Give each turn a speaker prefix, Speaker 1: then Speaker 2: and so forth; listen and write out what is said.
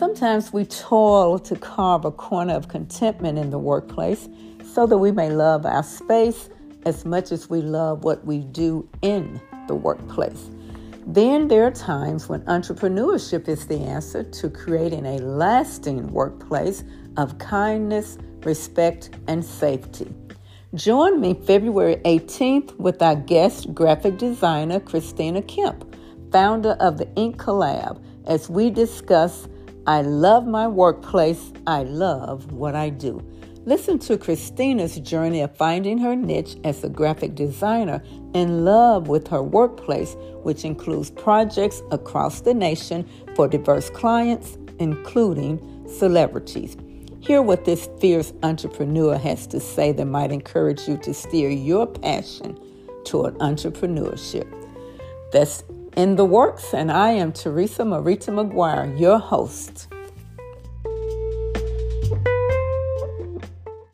Speaker 1: Sometimes we toil to carve a corner of contentment in the workplace so that we may love our space as much as we love what we do in the workplace. Then there are times when entrepreneurship is the answer to creating a lasting workplace of kindness, respect, and safety. Join me February 18th with our guest graphic designer, Kristina Kemp, founder of the Ink Collab, as we discuss I love my workplace, I love what I do. Listen to Kristina's journey of finding her niche as a graphic designer in love with her workplace, which includes projects across the nation for diverse clients, including celebrities. Hear what this fierce entrepreneur has to say that might encourage you to steer your passion toward entrepreneurship. That's in the works, and I am Teresa Marita McGuire, your host.